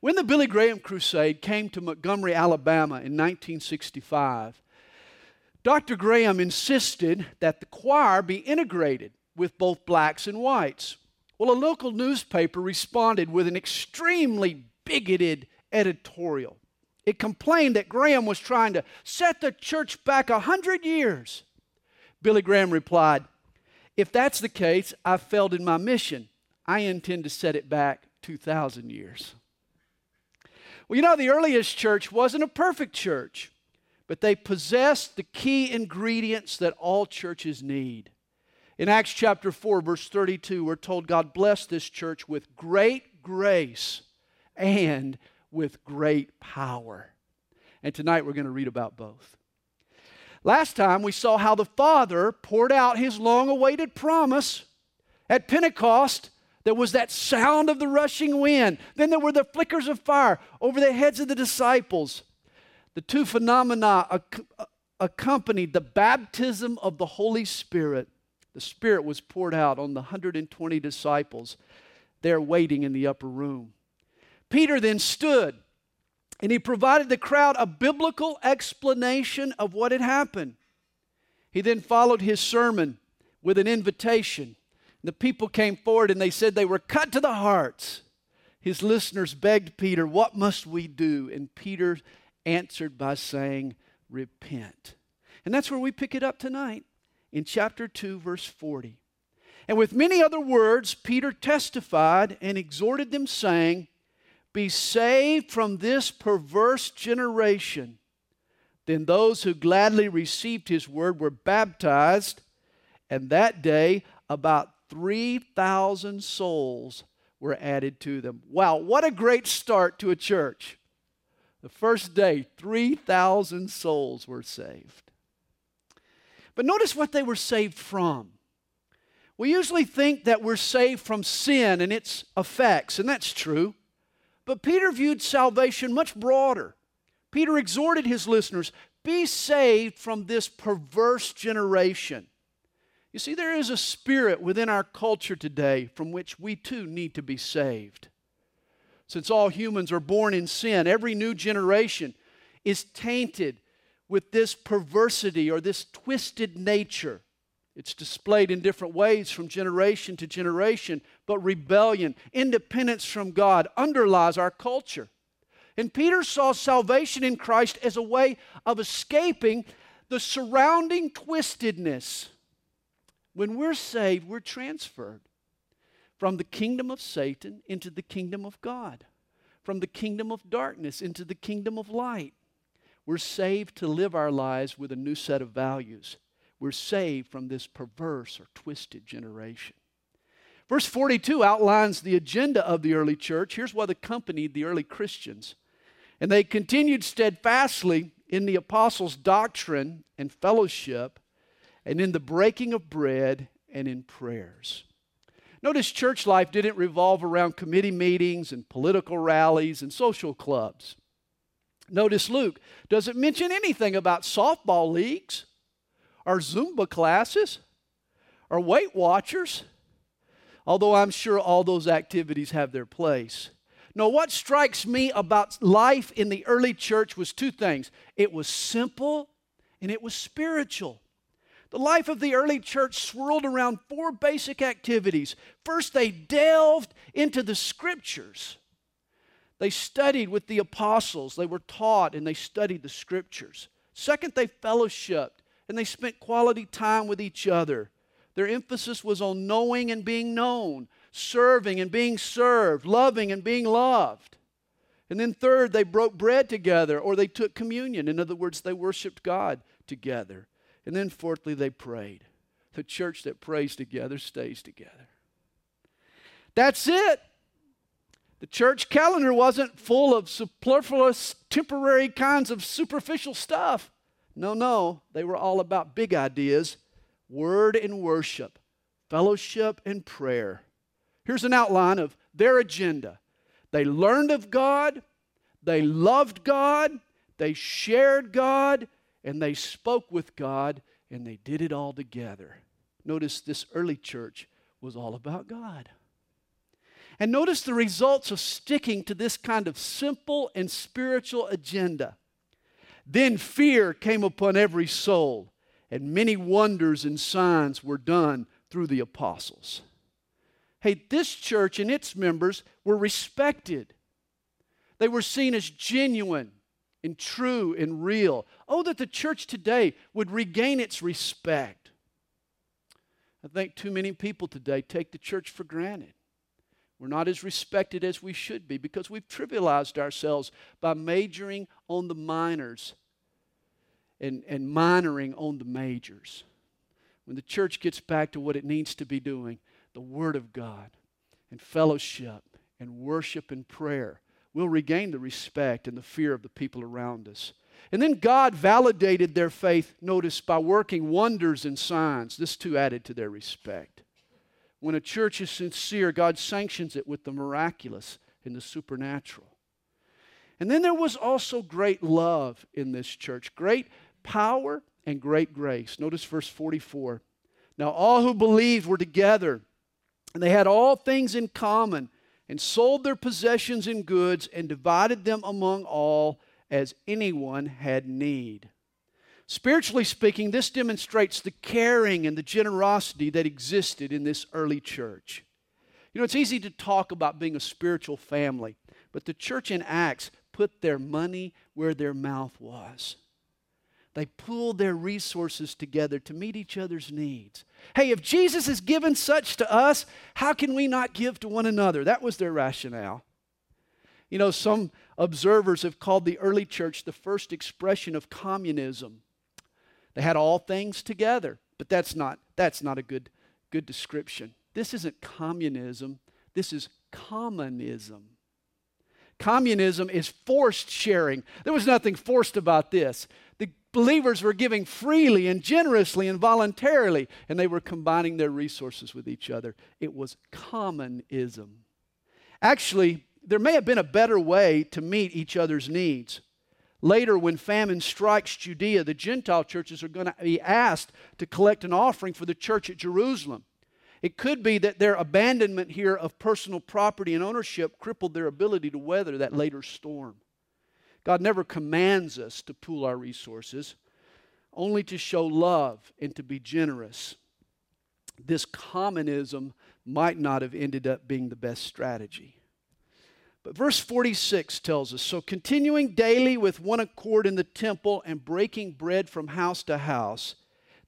When the Billy Graham Crusade came to Montgomery, Alabama in 1965, Dr. Graham insisted that the choir be integrated with both blacks and whites. Well, a local newspaper responded with an extremely bigoted editorial. It complained that Graham was trying to set the church back a hundred years. Billy Graham replied, If that's the case, I've failed in my mission. I intend to set it back 2,000 years. Well, you know, the earliest church wasn't a perfect church, but they possessed the key ingredients that all churches need. In Acts chapter 4, verse 32, we're told God blessed this church with great grace and with great power. And tonight we're going to read about both. Last time we saw how the Father poured out his long awaited promise. At Pentecost, there was that sound of the rushing wind. Then there were the flickers of fire over the heads of the disciples. The two phenomena ac- accompanied the baptism of the Holy Spirit. The Spirit was poured out on the 120 disciples there waiting in the upper room. Peter then stood and he provided the crowd a biblical explanation of what had happened. He then followed his sermon with an invitation. The people came forward and they said they were cut to the hearts. His listeners begged Peter, What must we do? And Peter answered by saying, Repent. And that's where we pick it up tonight in chapter 2, verse 40. And with many other words, Peter testified and exhorted them, saying, be saved from this perverse generation. Then those who gladly received his word were baptized, and that day about 3,000 souls were added to them. Wow, what a great start to a church! The first day, 3,000 souls were saved. But notice what they were saved from. We usually think that we're saved from sin and its effects, and that's true. But Peter viewed salvation much broader. Peter exhorted his listeners be saved from this perverse generation. You see, there is a spirit within our culture today from which we too need to be saved. Since all humans are born in sin, every new generation is tainted with this perversity or this twisted nature. It's displayed in different ways from generation to generation, but rebellion, independence from God underlies our culture. And Peter saw salvation in Christ as a way of escaping the surrounding twistedness. When we're saved, we're transferred from the kingdom of Satan into the kingdom of God, from the kingdom of darkness into the kingdom of light. We're saved to live our lives with a new set of values. We're saved from this perverse or twisted generation. Verse 42 outlines the agenda of the early church. Here's what accompanied the early Christians. And they continued steadfastly in the apostles' doctrine and fellowship, and in the breaking of bread and in prayers. Notice church life didn't revolve around committee meetings and political rallies and social clubs. Notice Luke doesn't mention anything about softball leagues or Zumba classes or Weight Watchers, although I'm sure all those activities have their place. No, what strikes me about life in the early church was two things it was simple and it was spiritual. The life of the early church swirled around four basic activities. First, they delved into the scriptures. They studied with the apostles. They were taught and they studied the scriptures. Second, they fellowshipped and they spent quality time with each other. Their emphasis was on knowing and being known, serving and being served, loving and being loved. And then, third, they broke bread together or they took communion. In other words, they worshiped God together. And then, fourthly, they prayed. The church that prays together stays together. That's it. The church calendar wasn't full of superfluous, temporary kinds of superficial stuff. No, no, they were all about big ideas word and worship, fellowship and prayer. Here's an outline of their agenda they learned of God, they loved God, they shared God, and they spoke with God, and they did it all together. Notice this early church was all about God. And notice the results of sticking to this kind of simple and spiritual agenda. Then fear came upon every soul, and many wonders and signs were done through the apostles. Hey, this church and its members were respected. They were seen as genuine and true and real. Oh, that the church today would regain its respect. I think too many people today take the church for granted. We're not as respected as we should be because we've trivialized ourselves by majoring on the minors and, and minoring on the majors. When the church gets back to what it needs to be doing, the Word of God and fellowship and worship and prayer, we'll regain the respect and the fear of the people around us. And then God validated their faith, notice, by working wonders and signs. This too added to their respect. When a church is sincere, God sanctions it with the miraculous and the supernatural. And then there was also great love in this church, great power and great grace. Notice verse 44. Now all who believed were together, and they had all things in common, and sold their possessions and goods, and divided them among all as anyone had need. Spiritually speaking, this demonstrates the caring and the generosity that existed in this early church. You know, it's easy to talk about being a spiritual family, but the church in Acts put their money where their mouth was. They pooled their resources together to meet each other's needs. Hey, if Jesus has given such to us, how can we not give to one another? That was their rationale. You know, some observers have called the early church the first expression of communism. They had all things together, but that's not, that's not a good, good description. This isn't communism, this is commonism. Communism is forced sharing. There was nothing forced about this. Believers were giving freely and generously and voluntarily, and they were combining their resources with each other. It was commonism. Actually, there may have been a better way to meet each other's needs. Later, when famine strikes Judea, the Gentile churches are going to be asked to collect an offering for the church at Jerusalem. It could be that their abandonment here of personal property and ownership crippled their ability to weather that later storm. God never commands us to pool our resources, only to show love and to be generous. This commonism might not have ended up being the best strategy. But verse 46 tells us So continuing daily with one accord in the temple and breaking bread from house to house,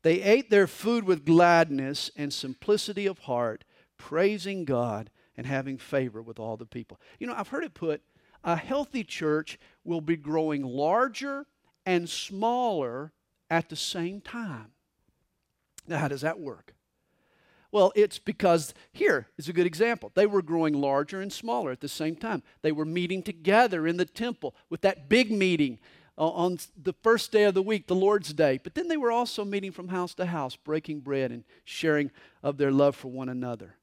they ate their food with gladness and simplicity of heart, praising God and having favor with all the people. You know, I've heard it put a healthy church will be growing larger and smaller at the same time. Now, how does that work? Well, it's because here is a good example. They were growing larger and smaller at the same time. They were meeting together in the temple with that big meeting uh, on the first day of the week, the Lord's Day. But then they were also meeting from house to house, breaking bread and sharing of their love for one another.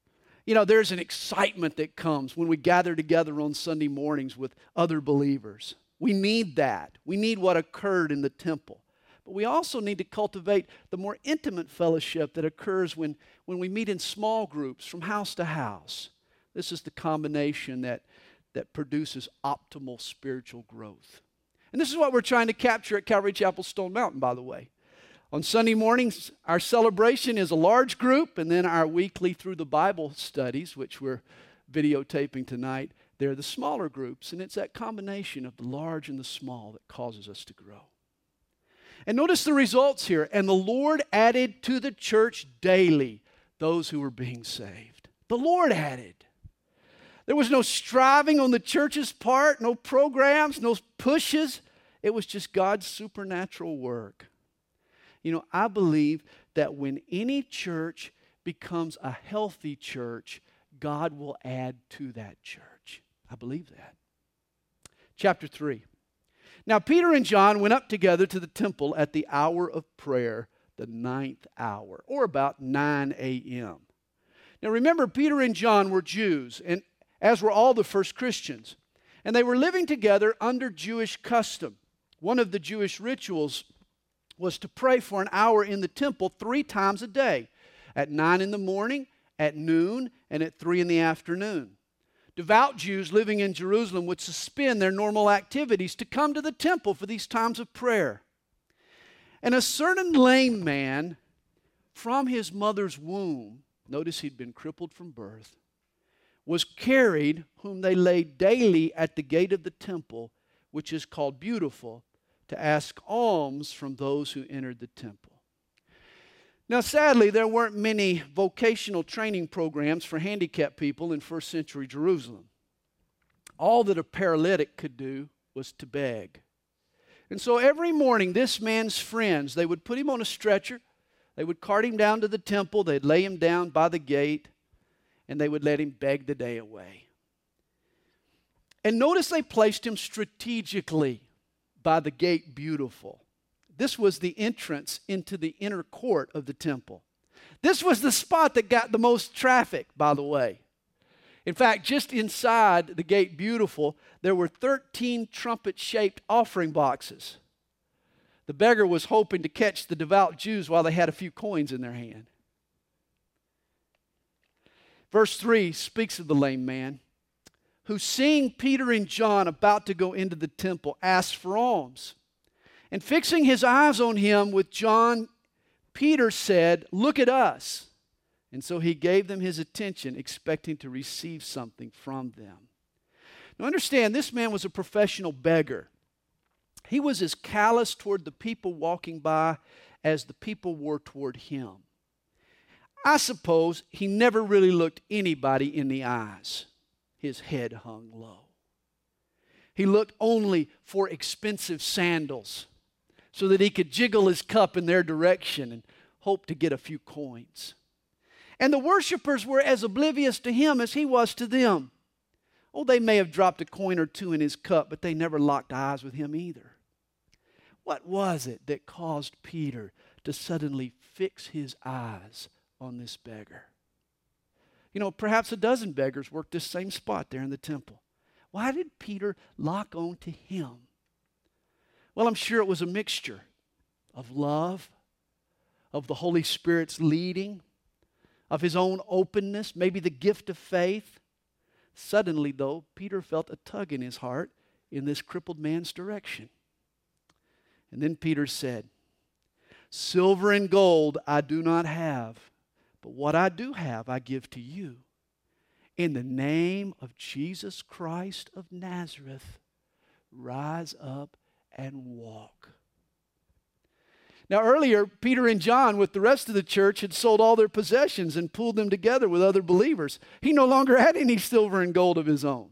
You know, there's an excitement that comes when we gather together on Sunday mornings with other believers. We need that. We need what occurred in the temple. But we also need to cultivate the more intimate fellowship that occurs when, when we meet in small groups from house to house. This is the combination that, that produces optimal spiritual growth. And this is what we're trying to capture at Calvary Chapel Stone Mountain, by the way. On Sunday mornings, our celebration is a large group, and then our weekly through the Bible studies, which we're videotaping tonight, they're the smaller groups. And it's that combination of the large and the small that causes us to grow. And notice the results here. And the Lord added to the church daily those who were being saved. The Lord added. There was no striving on the church's part, no programs, no pushes. It was just God's supernatural work. You know, I believe that when any church becomes a healthy church, God will add to that church. I believe that. Chapter 3. Now, Peter and John went up together to the temple at the hour of prayer, the ninth hour, or about 9 a.m. Now, remember, Peter and John were Jews, and as were all the first Christians. And they were living together under Jewish custom. One of the Jewish rituals was to pray for an hour in the temple three times a day at 9 in the morning, at noon, and at 3 in the afternoon. Devout Jews living in Jerusalem would suspend their normal activities to come to the temple for these times of prayer. And a certain lame man from his mother's womb, notice he'd been crippled from birth, was carried, whom they laid daily at the gate of the temple, which is called Beautiful, to ask alms from those who entered the temple. Now, sadly, there weren't many vocational training programs for handicapped people in first century Jerusalem. All that a paralytic could do was to beg. And so every morning, this man's friends, they would put him on a stretcher, they would cart him down to the temple, they'd lay him down by the gate, and they would let him beg the day away. And notice they placed him strategically by the gate beautiful. This was the entrance into the inner court of the temple. This was the spot that got the most traffic, by the way. In fact, just inside the gate beautiful, there were 13 trumpet shaped offering boxes. The beggar was hoping to catch the devout Jews while they had a few coins in their hand. Verse 3 speaks of the lame man who, seeing Peter and John about to go into the temple, asked for alms. And fixing his eyes on him with John, Peter said, Look at us. And so he gave them his attention, expecting to receive something from them. Now, understand, this man was a professional beggar. He was as callous toward the people walking by as the people were toward him. I suppose he never really looked anybody in the eyes. His head hung low. He looked only for expensive sandals so that he could jiggle his cup in their direction and hope to get a few coins. And the worshippers were as oblivious to him as he was to them. Oh, they may have dropped a coin or two in his cup, but they never locked eyes with him either. What was it that caused Peter to suddenly fix his eyes on this beggar? You know, perhaps a dozen beggars worked this same spot there in the temple. Why did Peter lock on to him? Well, I'm sure it was a mixture of love, of the Holy Spirit's leading, of his own openness, maybe the gift of faith. Suddenly, though, Peter felt a tug in his heart in this crippled man's direction. And then Peter said, Silver and gold I do not have, but what I do have I give to you. In the name of Jesus Christ of Nazareth, rise up and walk. Now, earlier, Peter and John, with the rest of the church, had sold all their possessions and pooled them together with other believers. He no longer had any silver and gold of his own.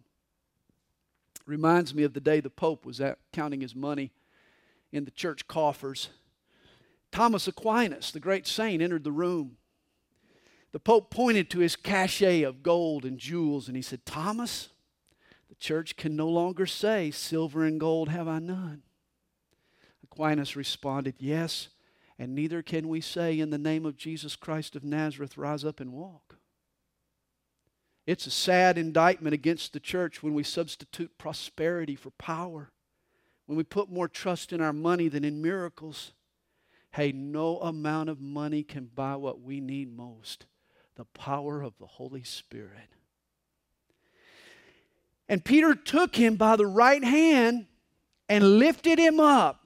Reminds me of the day the Pope was counting his money in the church coffers. Thomas Aquinas, the great saint, entered the room. The Pope pointed to his cachet of gold and jewels and he said, Thomas, the church can no longer say, Silver and gold have I none. Aquinas responded, Yes, and neither can we say, In the name of Jesus Christ of Nazareth, rise up and walk. It's a sad indictment against the church when we substitute prosperity for power, when we put more trust in our money than in miracles. Hey, no amount of money can buy what we need most the power of the Holy Spirit. And Peter took him by the right hand and lifted him up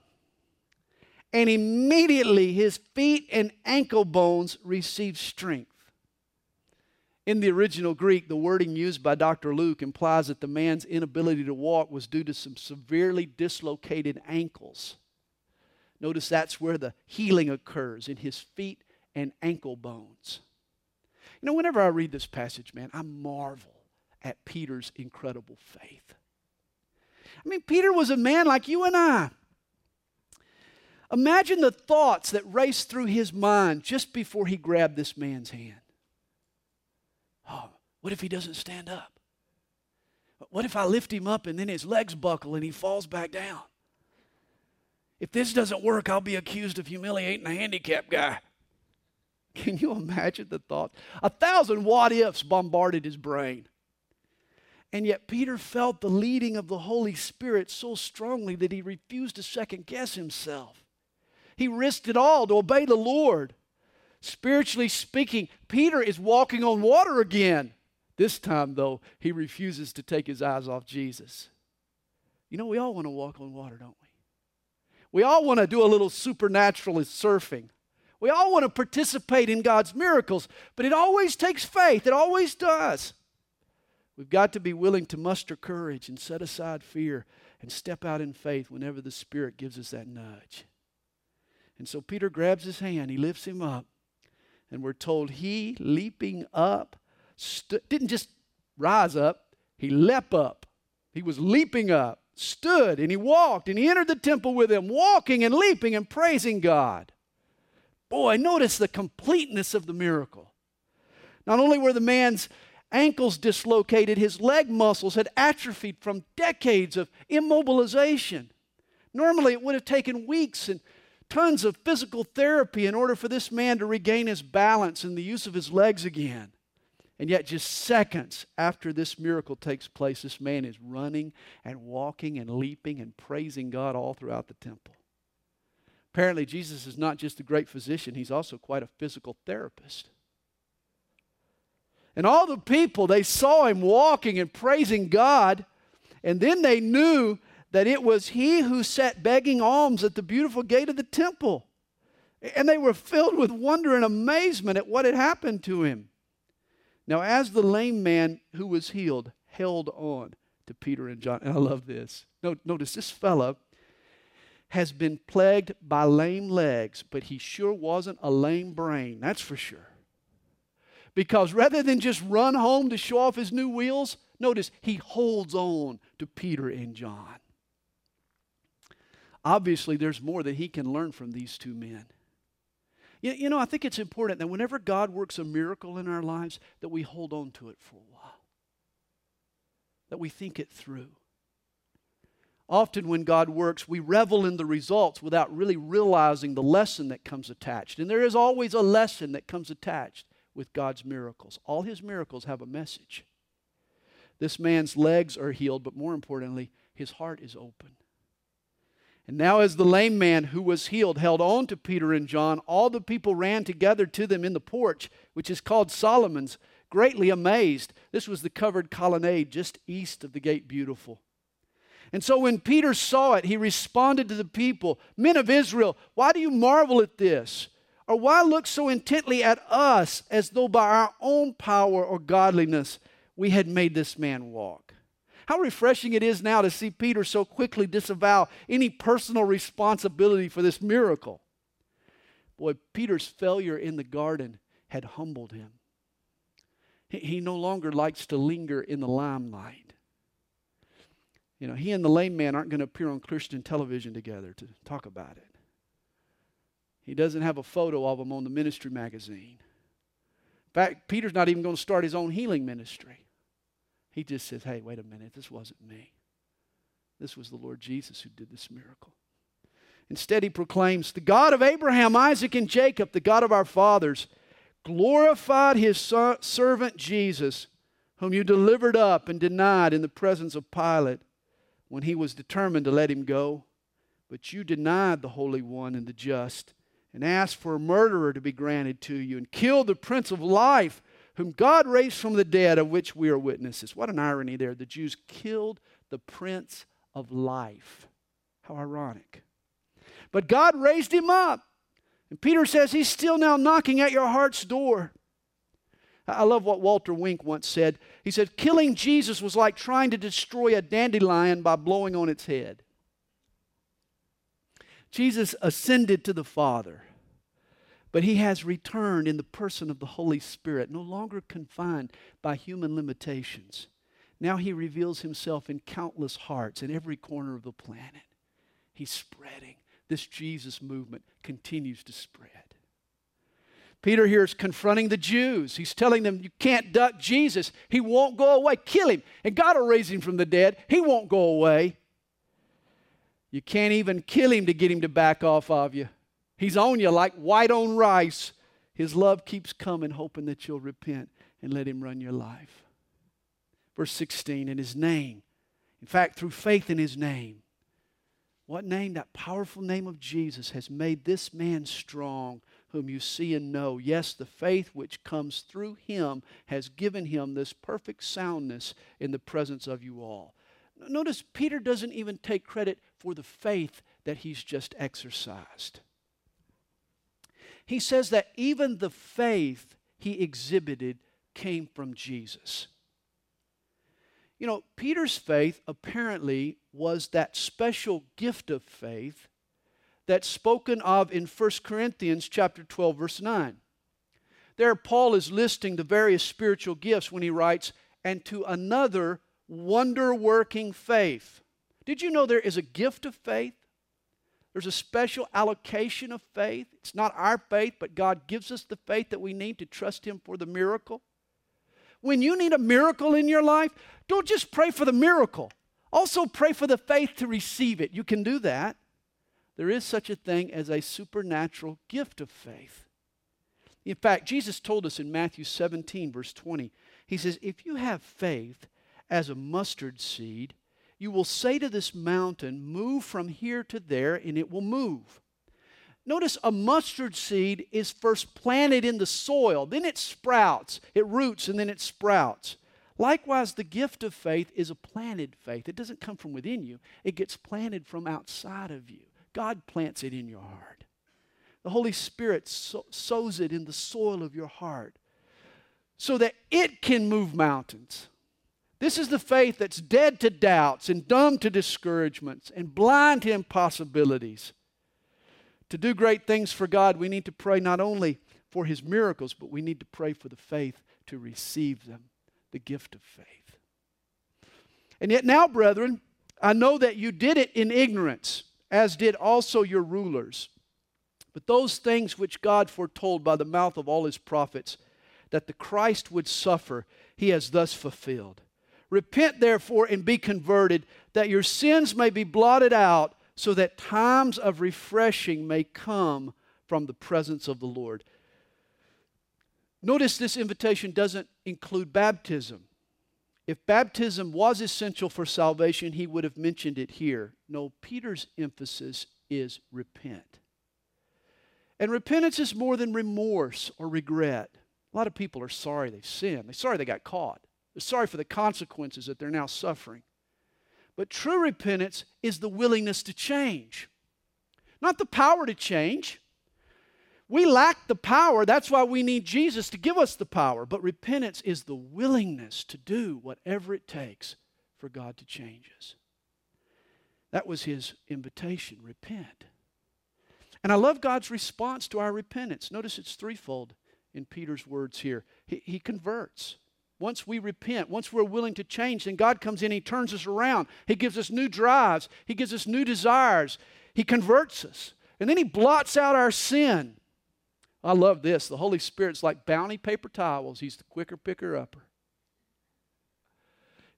and immediately his feet and ankle bones received strength. In the original Greek, the wording used by Dr. Luke implies that the man's inability to walk was due to some severely dislocated ankles. Notice that's where the healing occurs in his feet and ankle bones. You know, whenever I read this passage, man, I marvel at Peter's incredible faith. I mean, Peter was a man like you and I. Imagine the thoughts that raced through his mind just before he grabbed this man's hand. Oh, what if he doesn't stand up? What if I lift him up and then his legs buckle and he falls back down? If this doesn't work, I'll be accused of humiliating a handicapped guy. Can you imagine the thought? A thousand what ifs bombarded his brain. And yet, Peter felt the leading of the Holy Spirit so strongly that he refused to second guess himself. He risked it all to obey the Lord. Spiritually speaking, Peter is walking on water again. This time, though, he refuses to take his eyes off Jesus. You know, we all want to walk on water, don't we? We all want to do a little supernaturalist surfing. We all want to participate in God's miracles, but it always takes faith. It always does. We've got to be willing to muster courage and set aside fear and step out in faith whenever the Spirit gives us that nudge. And so Peter grabs his hand, he lifts him up, and we're told he, leaping up, st- didn't just rise up, he leapt up. He was leaping up, stood, and he walked, and he entered the temple with him, walking and leaping and praising God. Boy, notice the completeness of the miracle. Not only were the man's ankles dislocated, his leg muscles had atrophied from decades of immobilization. Normally, it would have taken weeks and tons of physical therapy in order for this man to regain his balance and the use of his legs again. And yet, just seconds after this miracle takes place, this man is running and walking and leaping and praising God all throughout the temple. Apparently, Jesus is not just a great physician, he's also quite a physical therapist. And all the people, they saw him walking and praising God. And then they knew that it was he who sat begging alms at the beautiful gate of the temple. And they were filled with wonder and amazement at what had happened to him. Now, as the lame man who was healed held on to Peter and John, and I love this. Notice this fellow has been plagued by lame legs, but he sure wasn't a lame brain, that's for sure. Because rather than just run home to show off his new wheels, notice he holds on to Peter and John. Obviously, there's more that he can learn from these two men. You, know, I think it's important that whenever God works a miracle in our lives, that we hold on to it for a while, that we think it through. Often, when God works, we revel in the results without really realizing the lesson that comes attached. And there is always a lesson that comes attached with God's miracles. All his miracles have a message. This man's legs are healed, but more importantly, his heart is open. And now, as the lame man who was healed held on to Peter and John, all the people ran together to them in the porch, which is called Solomon's, greatly amazed. This was the covered colonnade just east of the gate beautiful. And so when Peter saw it, he responded to the people Men of Israel, why do you marvel at this? Or why look so intently at us as though by our own power or godliness we had made this man walk? How refreshing it is now to see Peter so quickly disavow any personal responsibility for this miracle. Boy, Peter's failure in the garden had humbled him. He, no longer likes to linger in the limelight. You know, he and the lame man aren't going to appear on Christian television together to talk about it. He doesn't have a photo of him on the ministry magazine. In fact, Peter's not even going to start his own healing ministry. He just says, hey, wait a minute, this wasn't me. This was the Lord Jesus who did this miracle. Instead, he proclaims, The God of Abraham, Isaac, and Jacob, the God of our fathers, glorified his servant Jesus, whom you delivered up and denied in the presence of Pilate when he was determined to let him go. But you denied the Holy One and the just and asked for a murderer to be granted to you and killed the Prince of Life, whom God raised from the dead, of which we are witnesses. What an irony there. The Jews killed the Prince of Life. How ironic. But God raised him up. And Peter says he's still now knocking at your heart's door. I love what Walter Wink once said. He said, Killing Jesus was like trying to destroy a dandelion by blowing on its head. Jesus ascended to the Father. But he has returned in the person of the Holy Spirit, no longer confined by human limitations. Now he reveals himself in countless hearts in every corner of the planet. He's spreading. This Jesus movement continues to spread. Peter here is confronting the Jews. He's telling them, You can't duck Jesus. He won't go away. Kill him. And God will raise him from the dead. He won't go away. You can't even kill him to get him to back off of you. He's on you like white on rice. His love keeps coming, hoping that you'll repent and let Him run your life. Verse 16, in His name, in fact, through faith in His name, what name? That powerful name of Jesus has made this man strong, whom you see and know. Yes, the faith which comes through him has given him this perfect soundness in the presence of you all. Notice Peter doesn't even take credit for the faith that he's just exercised. He says that even the faith he exhibited came from Jesus. You know, Peter's faith apparently was that special gift of faith that's spoken of in 1 Corinthians chapter 12 verse 9. There Paul is listing the various spiritual gifts when he writes and to another wonder working faith. Did you know there is a gift of faith? There's a special allocation of faith. It's not our faith, but God gives us the faith that we need to trust Him for the miracle. When you need a miracle in your life, don't just pray for the miracle. Also pray for the faith to receive it. You can do that. There is such a thing as a supernatural gift of faith. In fact, Jesus told us in Matthew 17, verse 20, He says, If you have faith as a mustard seed, you will say to this mountain, Move from here to there, and it will move. Notice a mustard seed is first planted in the soil, then it sprouts, it roots, and then it sprouts. Likewise, the gift of faith is a planted faith. It doesn't come from within you, it gets planted from outside of you. God plants it in your heart. The Holy Spirit sows it in the soil of your heart so that it can move mountains. This is the faith that's dead to doubts and dumb to discouragements and blind to impossibilities. To do great things for God, we need to pray not only for His miracles, but we need to pray for the faith to receive them, the gift of faith. And yet, now, brethren, I know that you did it in ignorance, as did also your rulers. But those things which God foretold by the mouth of all His prophets, that the Christ would suffer, He has thus fulfilled. Repent, therefore, and be converted, that your sins may be blotted out, so that times of refreshing may come from the presence of the Lord. Notice this invitation doesn't include baptism. If baptism was essential for salvation, he would have mentioned it here. No, Peter's emphasis is repent. And repentance is more than remorse or regret. A lot of people are sorry they've sinned. They're sorry they got caught. They're sorry for the consequences that they're now suffering. But true repentance is the willingness to change, not the power to change. We lack the power. That's why we need Jesus to give us the power. But repentance is the willingness to do whatever it takes for God to change us. That was his invitation repent. And I love God's response to our repentance. Notice it's threefold in Peter's words here. He, he converts. Once we repent, once we're willing to change, then God comes in, He turns us around. He gives us new drives, He gives us new desires, He converts us. And then He blots out our sin. I love this. The Holy Spirit's like bounty paper towels, He's the quicker picker upper.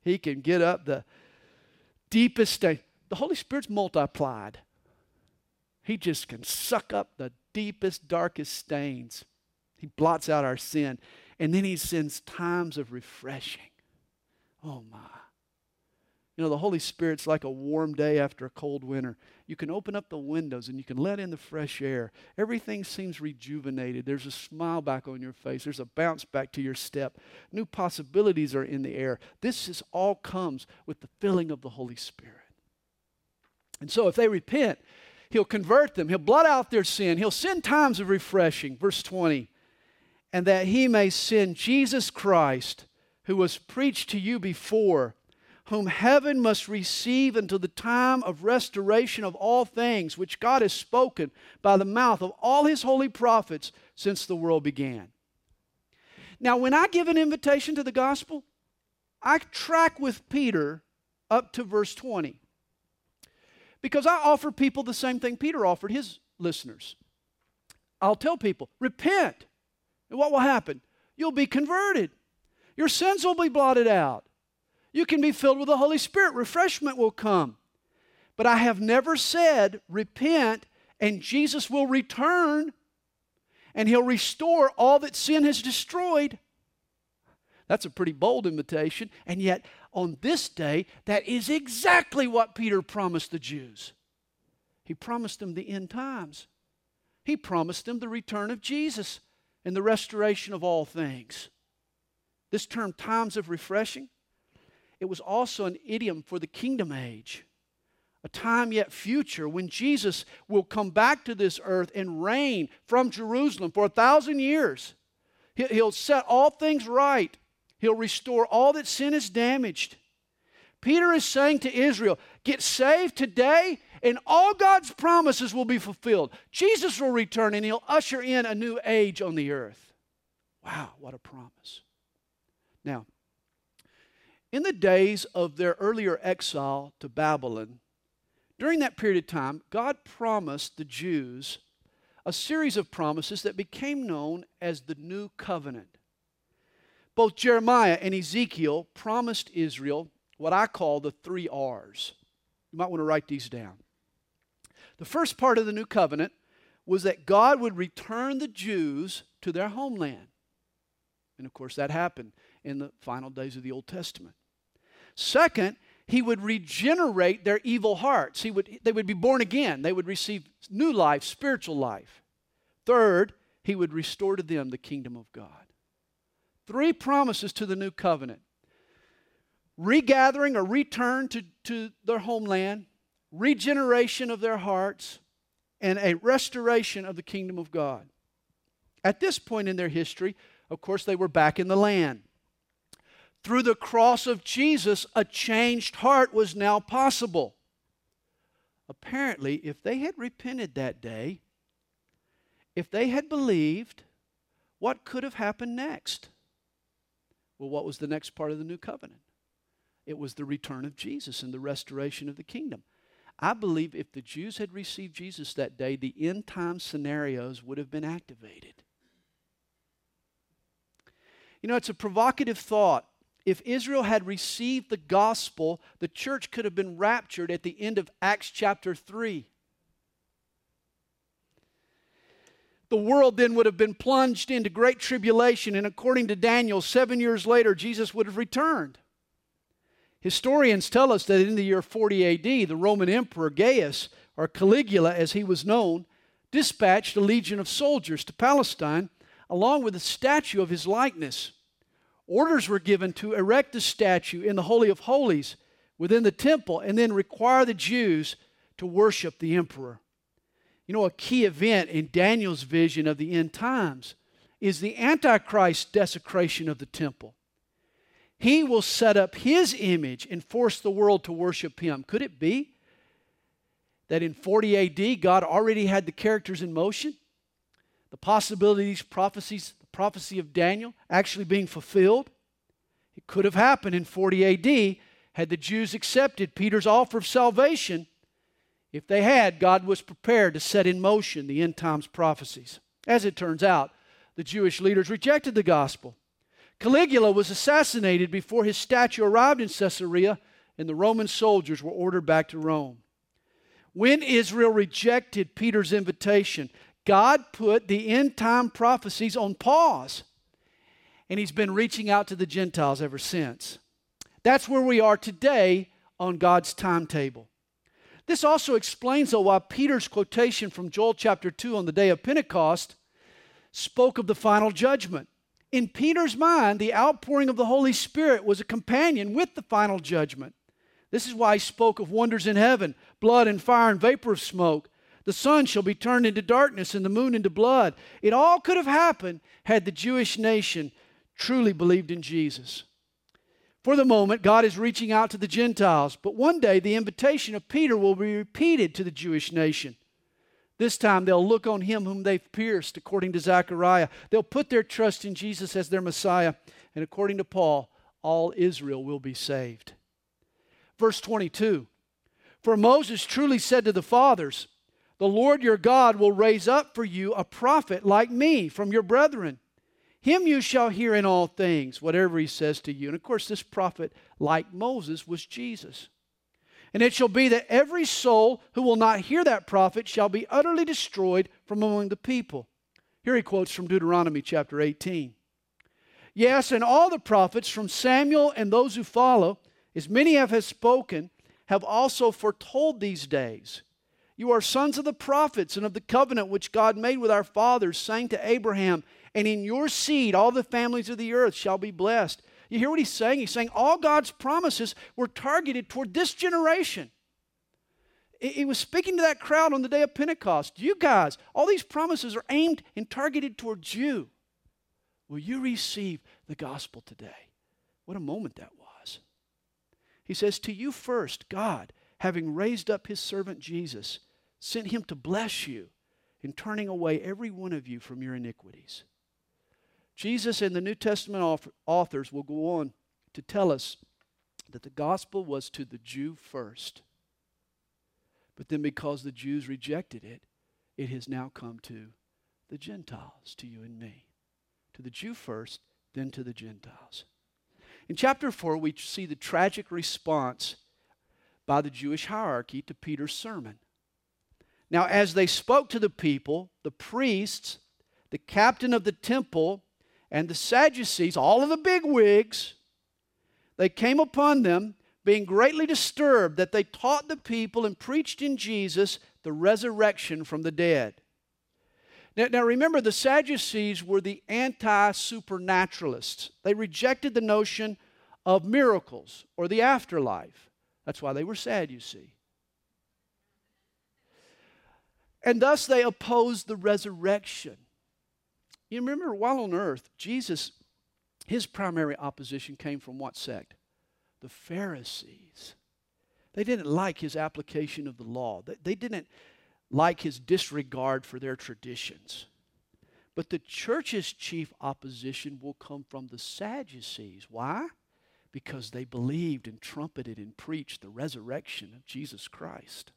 He can get up the deepest stain. The Holy Spirit's multiplied. He just can suck up the deepest, darkest stains. He blots out our sin. And then he sends times of refreshing. Oh my. You know, the Holy Spirit's like a warm day after a cold winter. You can open up the windows and you can let in the fresh air. Everything seems rejuvenated. There's a smile back on your face, there's a bounce back to your step. New possibilities are in the air. This is all comes with the filling of the Holy Spirit. And so if they repent, He'll convert them, He'll blot out their sin, He'll send times of refreshing. Verse 20 and that he may send Jesus Christ, who was preached to you before, whom heaven must receive until the time of restoration of all things, which God has spoken by the mouth of all his holy prophets since the world began. Now, when I give an invitation to the gospel, I track with Peter up to verse 20. Because I offer people the same thing Peter offered his listeners. I'll tell people, repent and what will happen? You'll be converted. Your sins will be blotted out. You can be filled with the Holy Spirit. Refreshment will come. But I have never said, repent and Jesus will return and he'll restore all that sin has destroyed. That's a pretty bold invitation. And yet, on this day, that is exactly what Peter promised the Jews. He promised them the end times. He promised them the return of Jesus and the restoration of all things. This term, times of refreshing, it was also an idiom for the kingdom age, a time yet future when Jesus will come back to this earth and reign from Jerusalem for a thousand years. He'll set all things right, He'll restore all that sin has damaged. Peter is saying to Israel, Get saved today, and all God's promises will be fulfilled. Jesus will return, and He'll usher in a new age on the earth. Wow, what a promise. Now, in the days of their earlier exile to Babylon, during that period of time, God promised the Jews a series of promises that became known as the New Covenant. Both Jeremiah and Ezekiel promised Israel what I call the three R's. You might want to write these down. The first part of the New Covenant was that God would return the Jews to their homeland. And of course, that happened in the final days of the Old Testament. Second, he would regenerate their evil hearts. He would, they would be born again. They would receive new life, spiritual life. Third, he would restore to them the kingdom of God. Three promises to the new covenant regathering or return to, to their homeland, regeneration of their hearts, and a restoration of the kingdom of God. At this point in their history, of course, they were back in the land. Through the cross of Jesus, a changed heart was now possible. Apparently, if they had repented that day, if they had believed, what could have happened next? Well, what was the next part of the new covenant? It was the return of Jesus and the restoration of the kingdom. I believe if the Jews had received Jesus that day, the end time scenarios would have been activated. You know, it's a provocative thought. If Israel had received the gospel, the church could have been raptured at the end of Acts chapter 3. The world then would have been plunged into great tribulation, and according to Daniel, seven years later, Jesus would have returned. Historians tell us that in the year 40 AD, the Roman Emperor Gaius, or Caligula as he was known, dispatched a legion of soldiers to Palestine along with a statue of his likeness. Orders were given to erect a statue in the Holy of Holies within the temple and then require the Jews to worship the emperor. You know, a key event in Daniel's vision of the end times is the Antichrist desecration of the temple. He will set up his image and force the world to worship him. Could it be that in 40 AD God already had the characters in motion? The these prophecies, prophecy of Daniel actually being fulfilled? It could have happened in 40 AD had the Jews accepted Peter's offer of salvation. If they had, God was prepared to set in motion the end times prophecies. As it turns out, the Jewish leaders rejected the gospel. Caligula was assassinated before his statue arrived in Caesarea, and the Roman soldiers were ordered back to Rome. When Israel rejected Peter's invitation, God put the end time prophecies on pause, and He's been reaching out to the Gentiles ever since. That's where we are today on God's timetable. This also explains, though, why Peter's quotation from Joel chapter 2 on the day of Pentecost spoke of the final judgment. In Peter's mind, the outpouring of the Holy Spirit was a companion with the final judgment. This is why he spoke of wonders in heaven, blood and fire and vapor of smoke. The sun shall be turned into darkness and the moon into blood. It all could have happened had the Jewish nation truly believed in Jesus. For the moment, God is reaching out to the Gentiles, but one day the invitation of Peter will be repeated to the Jewish nation. This time they'll look on him whom they've pierced, according to Zechariah. They'll put their trust in Jesus as their Messiah. And according to Paul, all Israel will be saved. Verse 22 For Moses truly said to the fathers, The Lord your God will raise up for you a prophet like me from your brethren. Him you shall hear in all things, whatever he says to you. And of course, this prophet, like Moses, was Jesus. And it shall be that every soul who will not hear that prophet shall be utterly destroyed from among the people. Here he quotes from Deuteronomy chapter 18. Yes, and all the prophets from Samuel and those who follow, as many have spoken, have also foretold these days. You are sons of the prophets and of the covenant which God made with our fathers, saying to Abraham, And in your seed all the families of the earth shall be blessed. You hear what he's saying? He's saying all God's promises were targeted toward this generation. He was speaking to that crowd on the day of Pentecost. You guys, all these promises are aimed and targeted towards you. Will you receive the gospel today? What a moment that was. He says, To you first, God, having raised up his servant Jesus, sent him to bless you in turning away every one of you from your iniquities. Jesus and the New Testament authors will go on to tell us that the gospel was to the Jew first but then because the Jews rejected it, it has now come to the Gentiles, to you and me. To the Jew first, then to the Gentiles. In chapter 4, we see the tragic response by the Jewish hierarchy to Peter's sermon. Now, as they spoke to the people, the priests, the captain of the temple, and the Sadducees, all of the big wigs, they came upon them being greatly disturbed that they taught the people and preached in Jesus the resurrection from the dead. Now, now remember, the Sadducees were the anti supernaturalists. They rejected the notion of miracles or the afterlife. That's why they were sad, you see. And thus they opposed the resurrection. You remember, while on earth, Jesus, his primary opposition came from what sect? the Pharisees. They didn't like his application of the law, they didn't like his disregard for their traditions. But the church's chief opposition will come from the Sadducees. Why? Because they believed and trumpeted and preached the resurrection of Jesus Christ.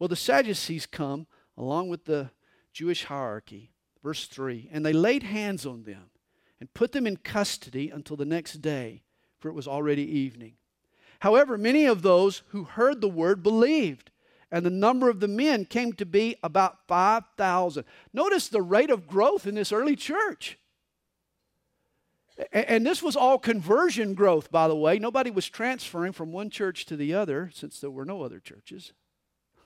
Well, the Sadducees come along with the Jewish hierarchy. Verse 3 And they laid hands on them and put them in custody until the next day for it was already evening. However, many of those who heard the word believed, and the number of the men came to be about 5,000. Notice the rate of growth in this early church. And this was all conversion growth, by the way. Nobody was transferring from one church to the other since there were no other churches.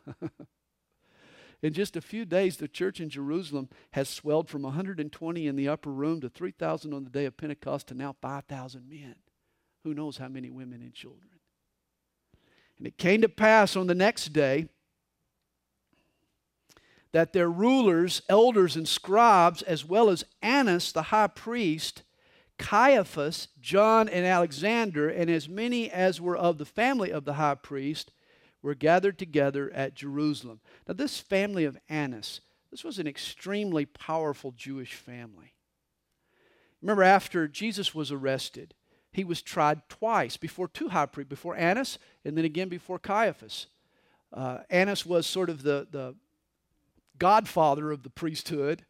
in just a few days, the church in Jerusalem has swelled from 120 in the upper room to 3,000 on the day of Pentecost to now 5,000 men who knows how many women and children. And it came to pass on the next day that their rulers, elders, and scribes, as well as Annas the high priest, Caiaphas, John, and Alexander, and as many as were of the family of the high priest, were gathered together at Jerusalem. Now, this family of Annas, this was an extremely powerful Jewish family. Remember, after Jesus was arrested, he was tried twice before two high priests, before Annas and then again before Caiaphas. Uh, Annas was sort of the, the godfather of the priesthood.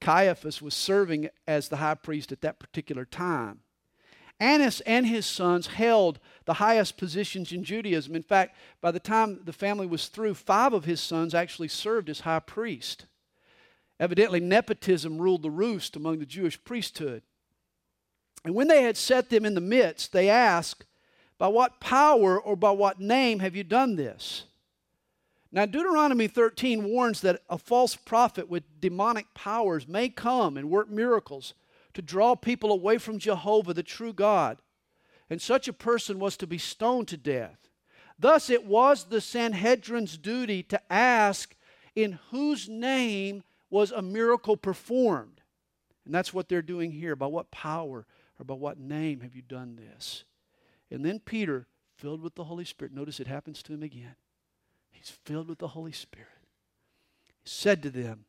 Caiaphas was serving as the high priest at that particular time. Annas and his sons held the highest positions in Judaism. In fact, by the time the family was through, five of his sons actually served as high priest. Evidently, nepotism ruled the roost among the Jewish priesthood. And when they had set them in the midst, they asked, By what power or by what name have you done this? Now, Deuteronomy 13 warns that a false prophet with demonic powers may come and work miracles to draw people away from Jehovah, the true God. And such a person was to be stoned to death. Thus, it was the Sanhedrin's duty to ask, In whose name was a miracle performed? And that's what they're doing here. By what power or by what name have you done this? And then Peter, filled with the Holy Spirit, notice it happens to him again. He's filled with the Holy Spirit. Said to them,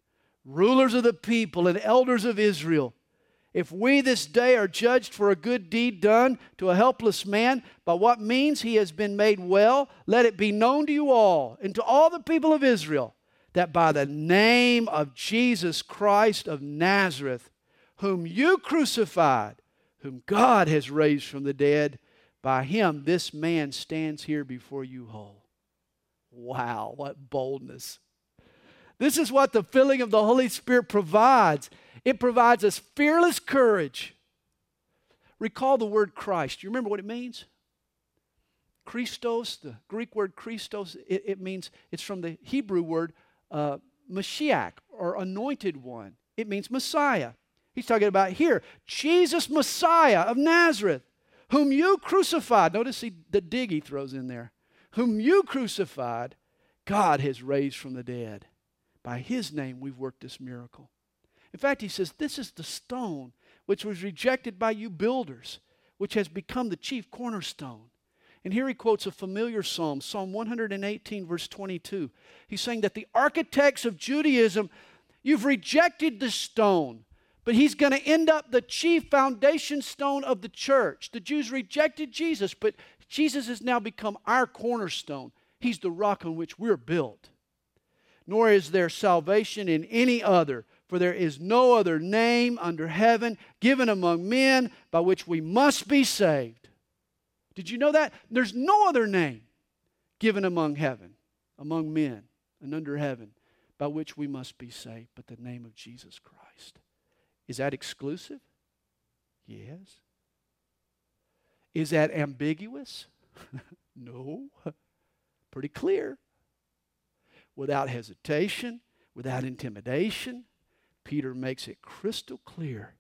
Rulers of the people and elders of Israel, if we this day are judged for a good deed done to a helpless man, by what means he has been made well, let it be known to you all and to all the people of Israel that by the name of Jesus Christ of Nazareth, whom you crucified, whom God has raised from the dead, by him this man stands here before you whole. Wow, what boldness. This is what the filling of the Holy Spirit provides. It provides us fearless courage. Recall the word Christ. You remember what it means? Christos, the Greek word Christos, it, it means, it's from the Hebrew word uh, Mashiach or anointed one. It means Messiah. He's talking about here Jesus, Messiah of Nazareth, whom you crucified. Notice he, the dig he throws in there. Whom you crucified, God has raised from the dead. By his name, we've worked this miracle. In fact, he says, This is the stone which was rejected by you builders, which has become the chief cornerstone. And here he quotes a familiar psalm, Psalm 118, verse 22. He's saying that the architects of Judaism, you've rejected the stone, but he's going to end up the chief foundation stone of the church. The Jews rejected Jesus, but Jesus has now become our cornerstone. He's the rock on which we're built. Nor is there salvation in any other, for there is no other name under heaven given among men by which we must be saved. Did you know that? There's no other name given among heaven, among men, and under heaven by which we must be saved but the name of Jesus Christ. Is that exclusive? Yes. Is that ambiguous? no. Pretty clear. Without hesitation, without intimidation, Peter makes it crystal clear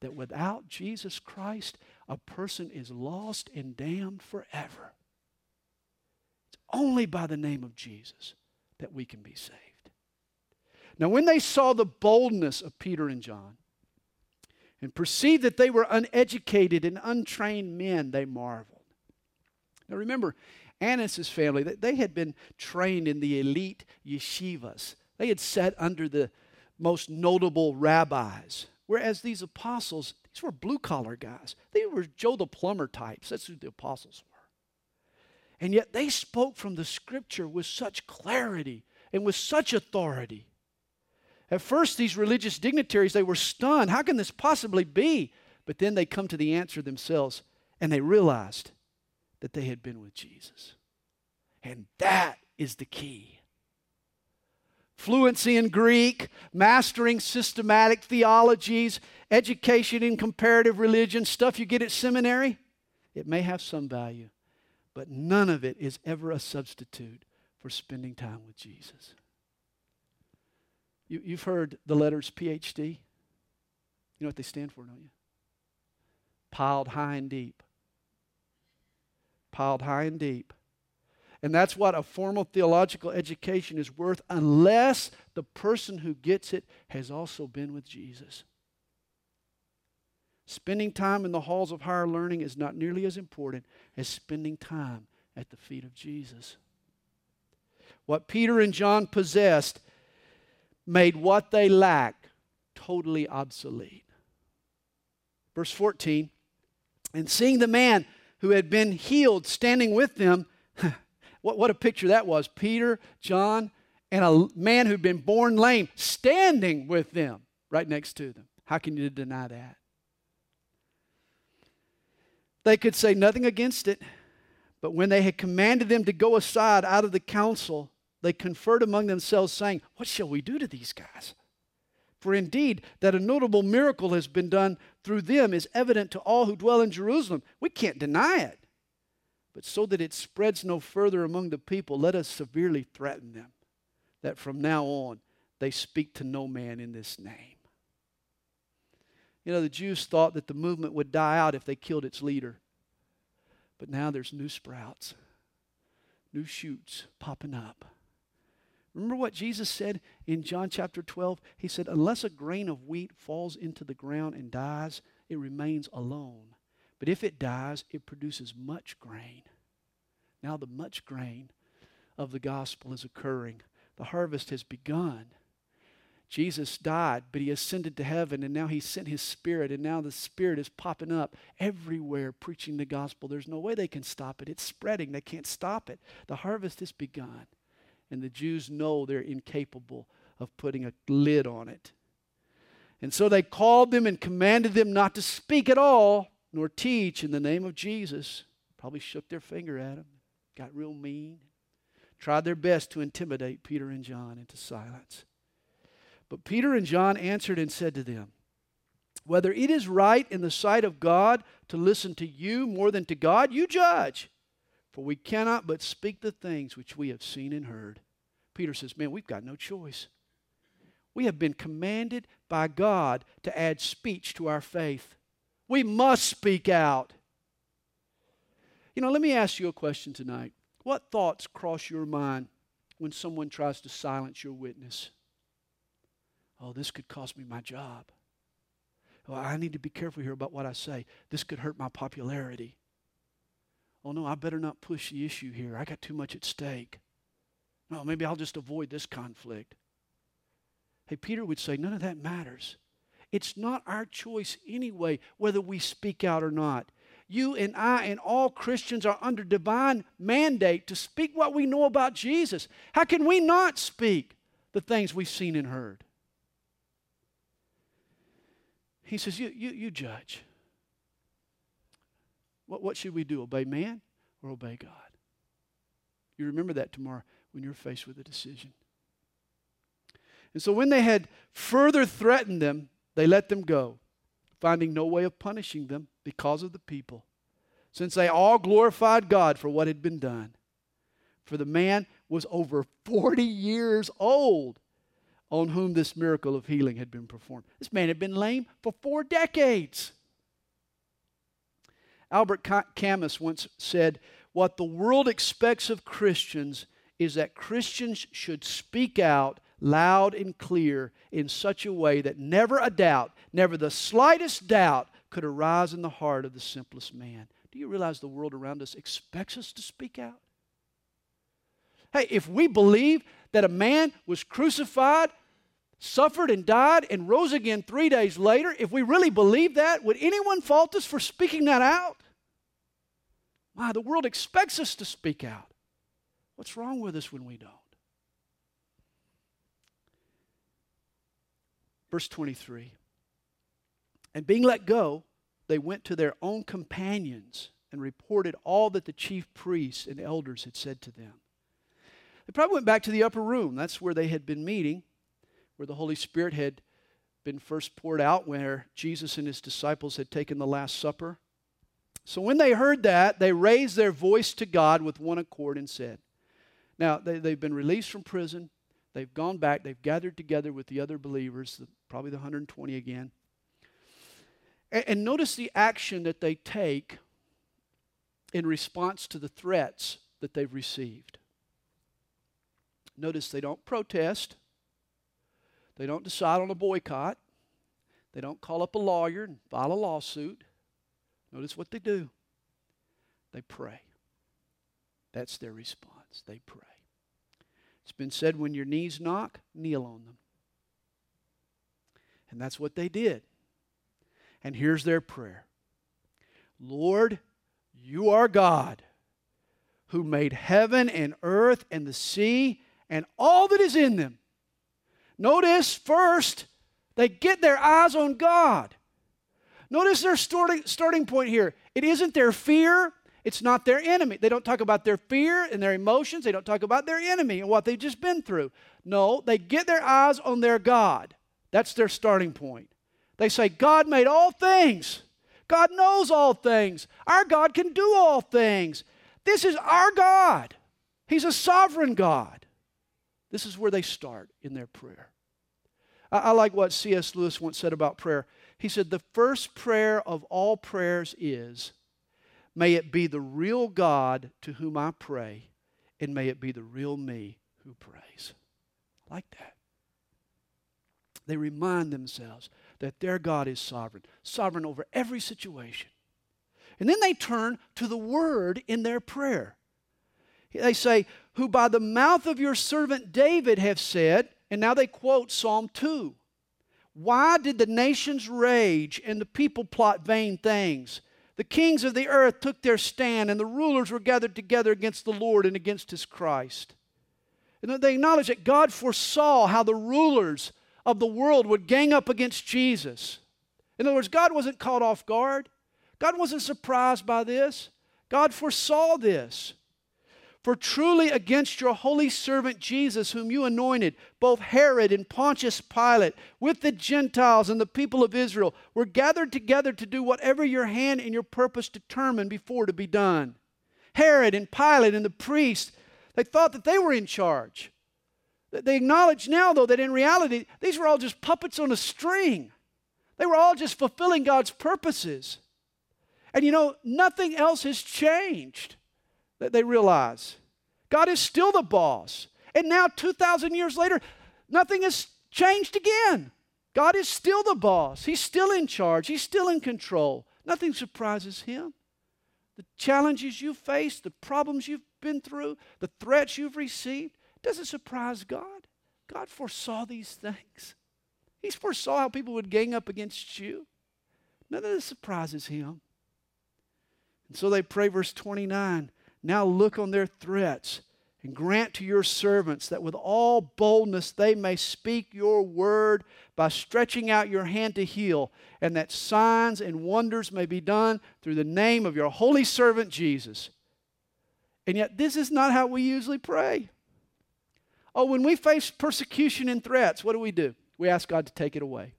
that without Jesus Christ, a person is lost and damned forever. It's only by the name of Jesus that we can be saved. Now, when they saw the boldness of Peter and John and perceived that they were uneducated and untrained men, they marveled. Now, remember, Annas' family, they had been trained in the elite yeshivas. They had sat under the most notable rabbis. Whereas these apostles, these were blue collar guys. They were Joe the plumber types. That's who the apostles were. And yet they spoke from the scripture with such clarity and with such authority. At first, these religious dignitaries, they were stunned. How can this possibly be? But then they come to the answer themselves and they realized that they had been with Jesus. And that is the key fluency in Greek, mastering systematic theologies, education in comparative religion, stuff you get at seminary, it may have some value, but none of it is ever a substitute for spending time with Jesus. You, have heard the letters PhD. You know what they stand for, don't you? Piled high and deep. Piled high and deep. And that's what a formal theological education is worth unless the person who gets it has also been with Jesus. Spending time in the halls of higher learning is not nearly as important as spending time at the feet of Jesus. What Peter and John possessed made what they lacked totally obsolete. Verse 14 And seeing the man who had been healed standing with them, What, what a picture that was. Peter, John, and a man who'd been born lame standing with them right next to them. How can you deny that? They could say nothing against it, but when they had commanded them to go aside out of the council, they conferred among themselves, saying, What shall we do to these guys? For indeed, that a notable miracle has been done through them is evident to all who dwell in Jerusalem. We can't deny it. But so that it spreads no further among the people, let us severely threaten them that from now on they speak to no man in this name. You know, the Jews thought that the movement would die out if they killed its leader. But now there's new sprouts, new shoots popping up. Remember what Jesus said in John chapter 12? He said, Unless a grain of wheat falls into the ground and dies, it remains alone. But if it dies, it produces much grain. Now, the much grain of the gospel is occurring. The harvest has begun. Jesus died, but he ascended to heaven, and now he sent his spirit, and now the spirit is popping up everywhere preaching the gospel. There's no way they can stop it. It's spreading, they can't stop it. The harvest has begun, and the Jews know they're incapable of putting a lid on it. And so they called them and commanded them not to speak at all nor teach in the name of Jesus. Probably shook their finger at him, got real mean, tried their best to intimidate Peter and John into silence. But Peter and John answered and said to them, Whether it is right in the sight of God to listen to you more than to God, you judge. For we cannot but speak the things which we have seen and heard. Peter says, Man, we've got no choice. We have been commanded by God to add speech to our faith. We must speak out. You know, let me ask you a question tonight. What thoughts cross your mind when someone tries to silence your witness? Oh, this could cost me my job. Oh, I need to be careful here about what I say. This could hurt my popularity. Oh, no, I better not push the issue here. I got too much at stake. No, maybe I'll just avoid this conflict. Hey, Peter would say, none of that matters. It's not our choice anyway whether we speak out or not. You and I and all Christians are under divine mandate to speak what we know about Jesus. How can we not speak the things we've seen and heard? He says, You, you, you judge. What, what should we do? Obey man or obey God? You remember that tomorrow when you're faced with a decision. And so when they had further threatened them, they let them go, finding no way of punishing them because of the people, since they all glorified God for what had been done. For the man was over 40 years old on whom this miracle of healing had been performed. This man had been lame for four decades. Albert Camus once said, What the world expects of Christians is that Christians should speak out loud and clear in such a way that never a doubt, never the slightest doubt, could arise in the heart of the simplest man. Do you realize the world around us expects us to speak out? Hey, if we believe that a man was crucified suffered and died and rose again three days later, if we really believe that, would anyone fault us for speaking that out? Why, the world expects us to speak out. What's wrong with us when we don't? Verse 23 And being let go, they went to their own companions and reported all that the chief priests and elders had said to them. They probably went back to the upper room. That's where they had been meeting where the Holy Spirit had been first poured out, where Jesus and his disciples had taken the Last Supper. So when they heard that, they raised their voice to God with one accord and said, Now, they, they've been released from prison. They've gone back. They've gathered together with the other believers, probably the 120 again. And, and notice the action that they take in response to the threats that they've received. Notice they don't protest. They don't decide on a boycott. They don't call up a lawyer and file a lawsuit. Notice what they do they pray. That's their response. They pray. It's been said when your knees knock, kneel on them. And that's what they did. And here's their prayer Lord, you are God who made heaven and earth and the sea and all that is in them. Notice first, they get their eyes on God. Notice their starting, starting point here. It isn't their fear, it's not their enemy. They don't talk about their fear and their emotions, they don't talk about their enemy and what they've just been through. No, they get their eyes on their God. That's their starting point. They say, God made all things. God knows all things. Our God can do all things. This is our God. He's a sovereign God. This is where they start in their prayer. I, I like what C.S. Lewis once said about prayer. He said, The first prayer of all prayers is, May it be the real God to whom I pray, and may it be the real me who prays. Like that. They remind themselves that their God is sovereign, sovereign over every situation. And then they turn to the word in their prayer. They say, Who by the mouth of your servant David have said, and now they quote Psalm 2. Why did the nations rage and the people plot vain things? The kings of the earth took their stand, and the rulers were gathered together against the Lord and against his Christ. And they acknowledge that God foresaw how the rulers of the world would gang up against Jesus. In other words, God wasn't caught off guard. God wasn't surprised by this. God foresaw this. For truly against your holy servant Jesus, whom you anointed, both Herod and Pontius Pilate, with the Gentiles and the people of Israel, were gathered together to do whatever your hand and your purpose determined before to be done. Herod and Pilate and the priests, they thought that they were in charge. They acknowledge now, though, that in reality, these were all just puppets on a string. They were all just fulfilling God's purposes. And you know, nothing else has changed that they realize. God is still the boss. And now, 2,000 years later, nothing has changed again. God is still the boss. He's still in charge. He's still in control. Nothing surprises him. The challenges you face, the problems you've been through, the threats you've received, doesn't surprise God. God foresaw these things. He foresaw how people would gang up against you. None of this surprises him. And so they pray, verse 29 Now look on their threats and grant to your servants that with all boldness they may speak your word by stretching out your hand to heal, and that signs and wonders may be done through the name of your holy servant Jesus. And yet, this is not how we usually pray. Oh, when we face persecution and threats, what do we do? We ask God to take it away.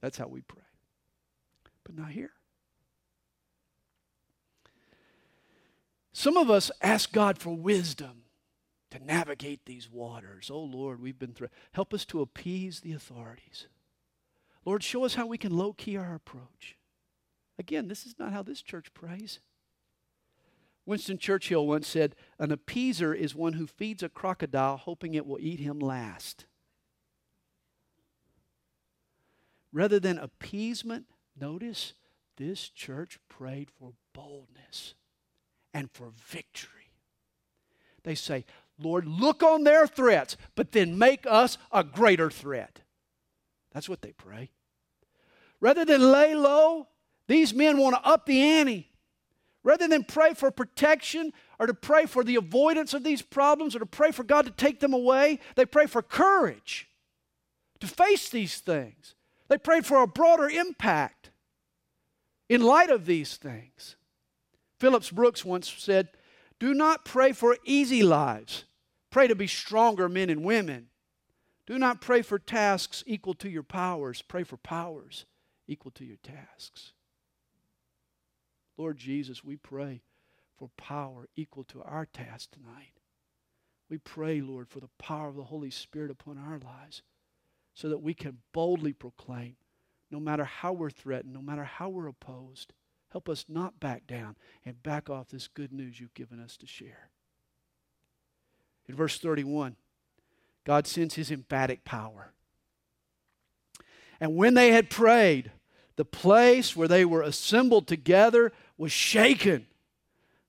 That's how we pray. But not here. Some of us ask God for wisdom to navigate these waters. Oh Lord, we've been through. Help us to appease the authorities. Lord, show us how we can low key our approach. Again, this is not how this church prays. Winston Churchill once said, An appeaser is one who feeds a crocodile hoping it will eat him last. Rather than appeasement, notice this church prayed for boldness and for victory. They say, Lord, look on their threats, but then make us a greater threat. That's what they pray. Rather than lay low, these men want to up the ante. Rather than pray for protection or to pray for the avoidance of these problems or to pray for God to take them away, they pray for courage to face these things. They prayed for a broader impact in light of these things. Phillips Brooks once said, Do not pray for easy lives. Pray to be stronger men and women. Do not pray for tasks equal to your powers. Pray for powers equal to your tasks. Lord Jesus, we pray for power equal to our task tonight. We pray, Lord, for the power of the Holy Spirit upon our lives so that we can boldly proclaim, no matter how we're threatened, no matter how we're opposed, Help us not back down and back off this good news you've given us to share. In verse 31, God sends his emphatic power. And when they had prayed, the place where they were assembled together was shaken.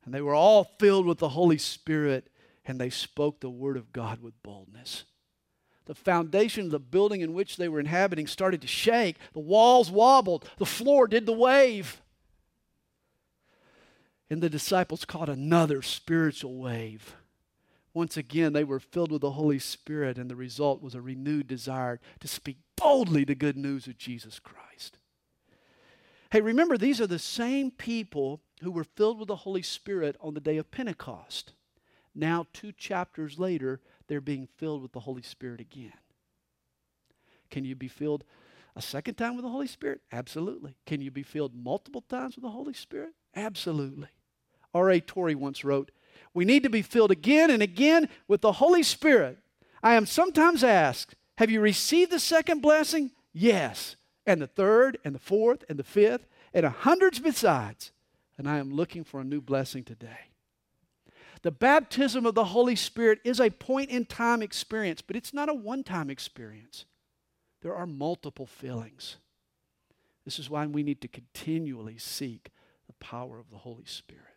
And they were all filled with the Holy Spirit, and they spoke the word of God with boldness. The foundation of the building in which they were inhabiting started to shake. The walls wobbled. The floor did the wave. And the disciples caught another spiritual wave. Once again, they were filled with the Holy Spirit, and the result was a renewed desire to speak boldly the good news of Jesus Christ. Hey, remember, these are the same people who were filled with the Holy Spirit on the day of Pentecost. Now, two chapters later, they're being filled with the Holy Spirit again. Can you be filled a second time with the Holy Spirit? Absolutely. Can you be filled multiple times with the Holy Spirit? Absolutely. R.A. Torrey once wrote, We need to be filled again and again with the Holy Spirit. I am sometimes asked, Have you received the second blessing? Yes. And the third, and the fourth, and the fifth, and hundreds besides. And I am looking for a new blessing today. The baptism of the Holy Spirit is a point in time experience, but it's not a one time experience. There are multiple fillings. This is why we need to continually seek the power of the Holy Spirit.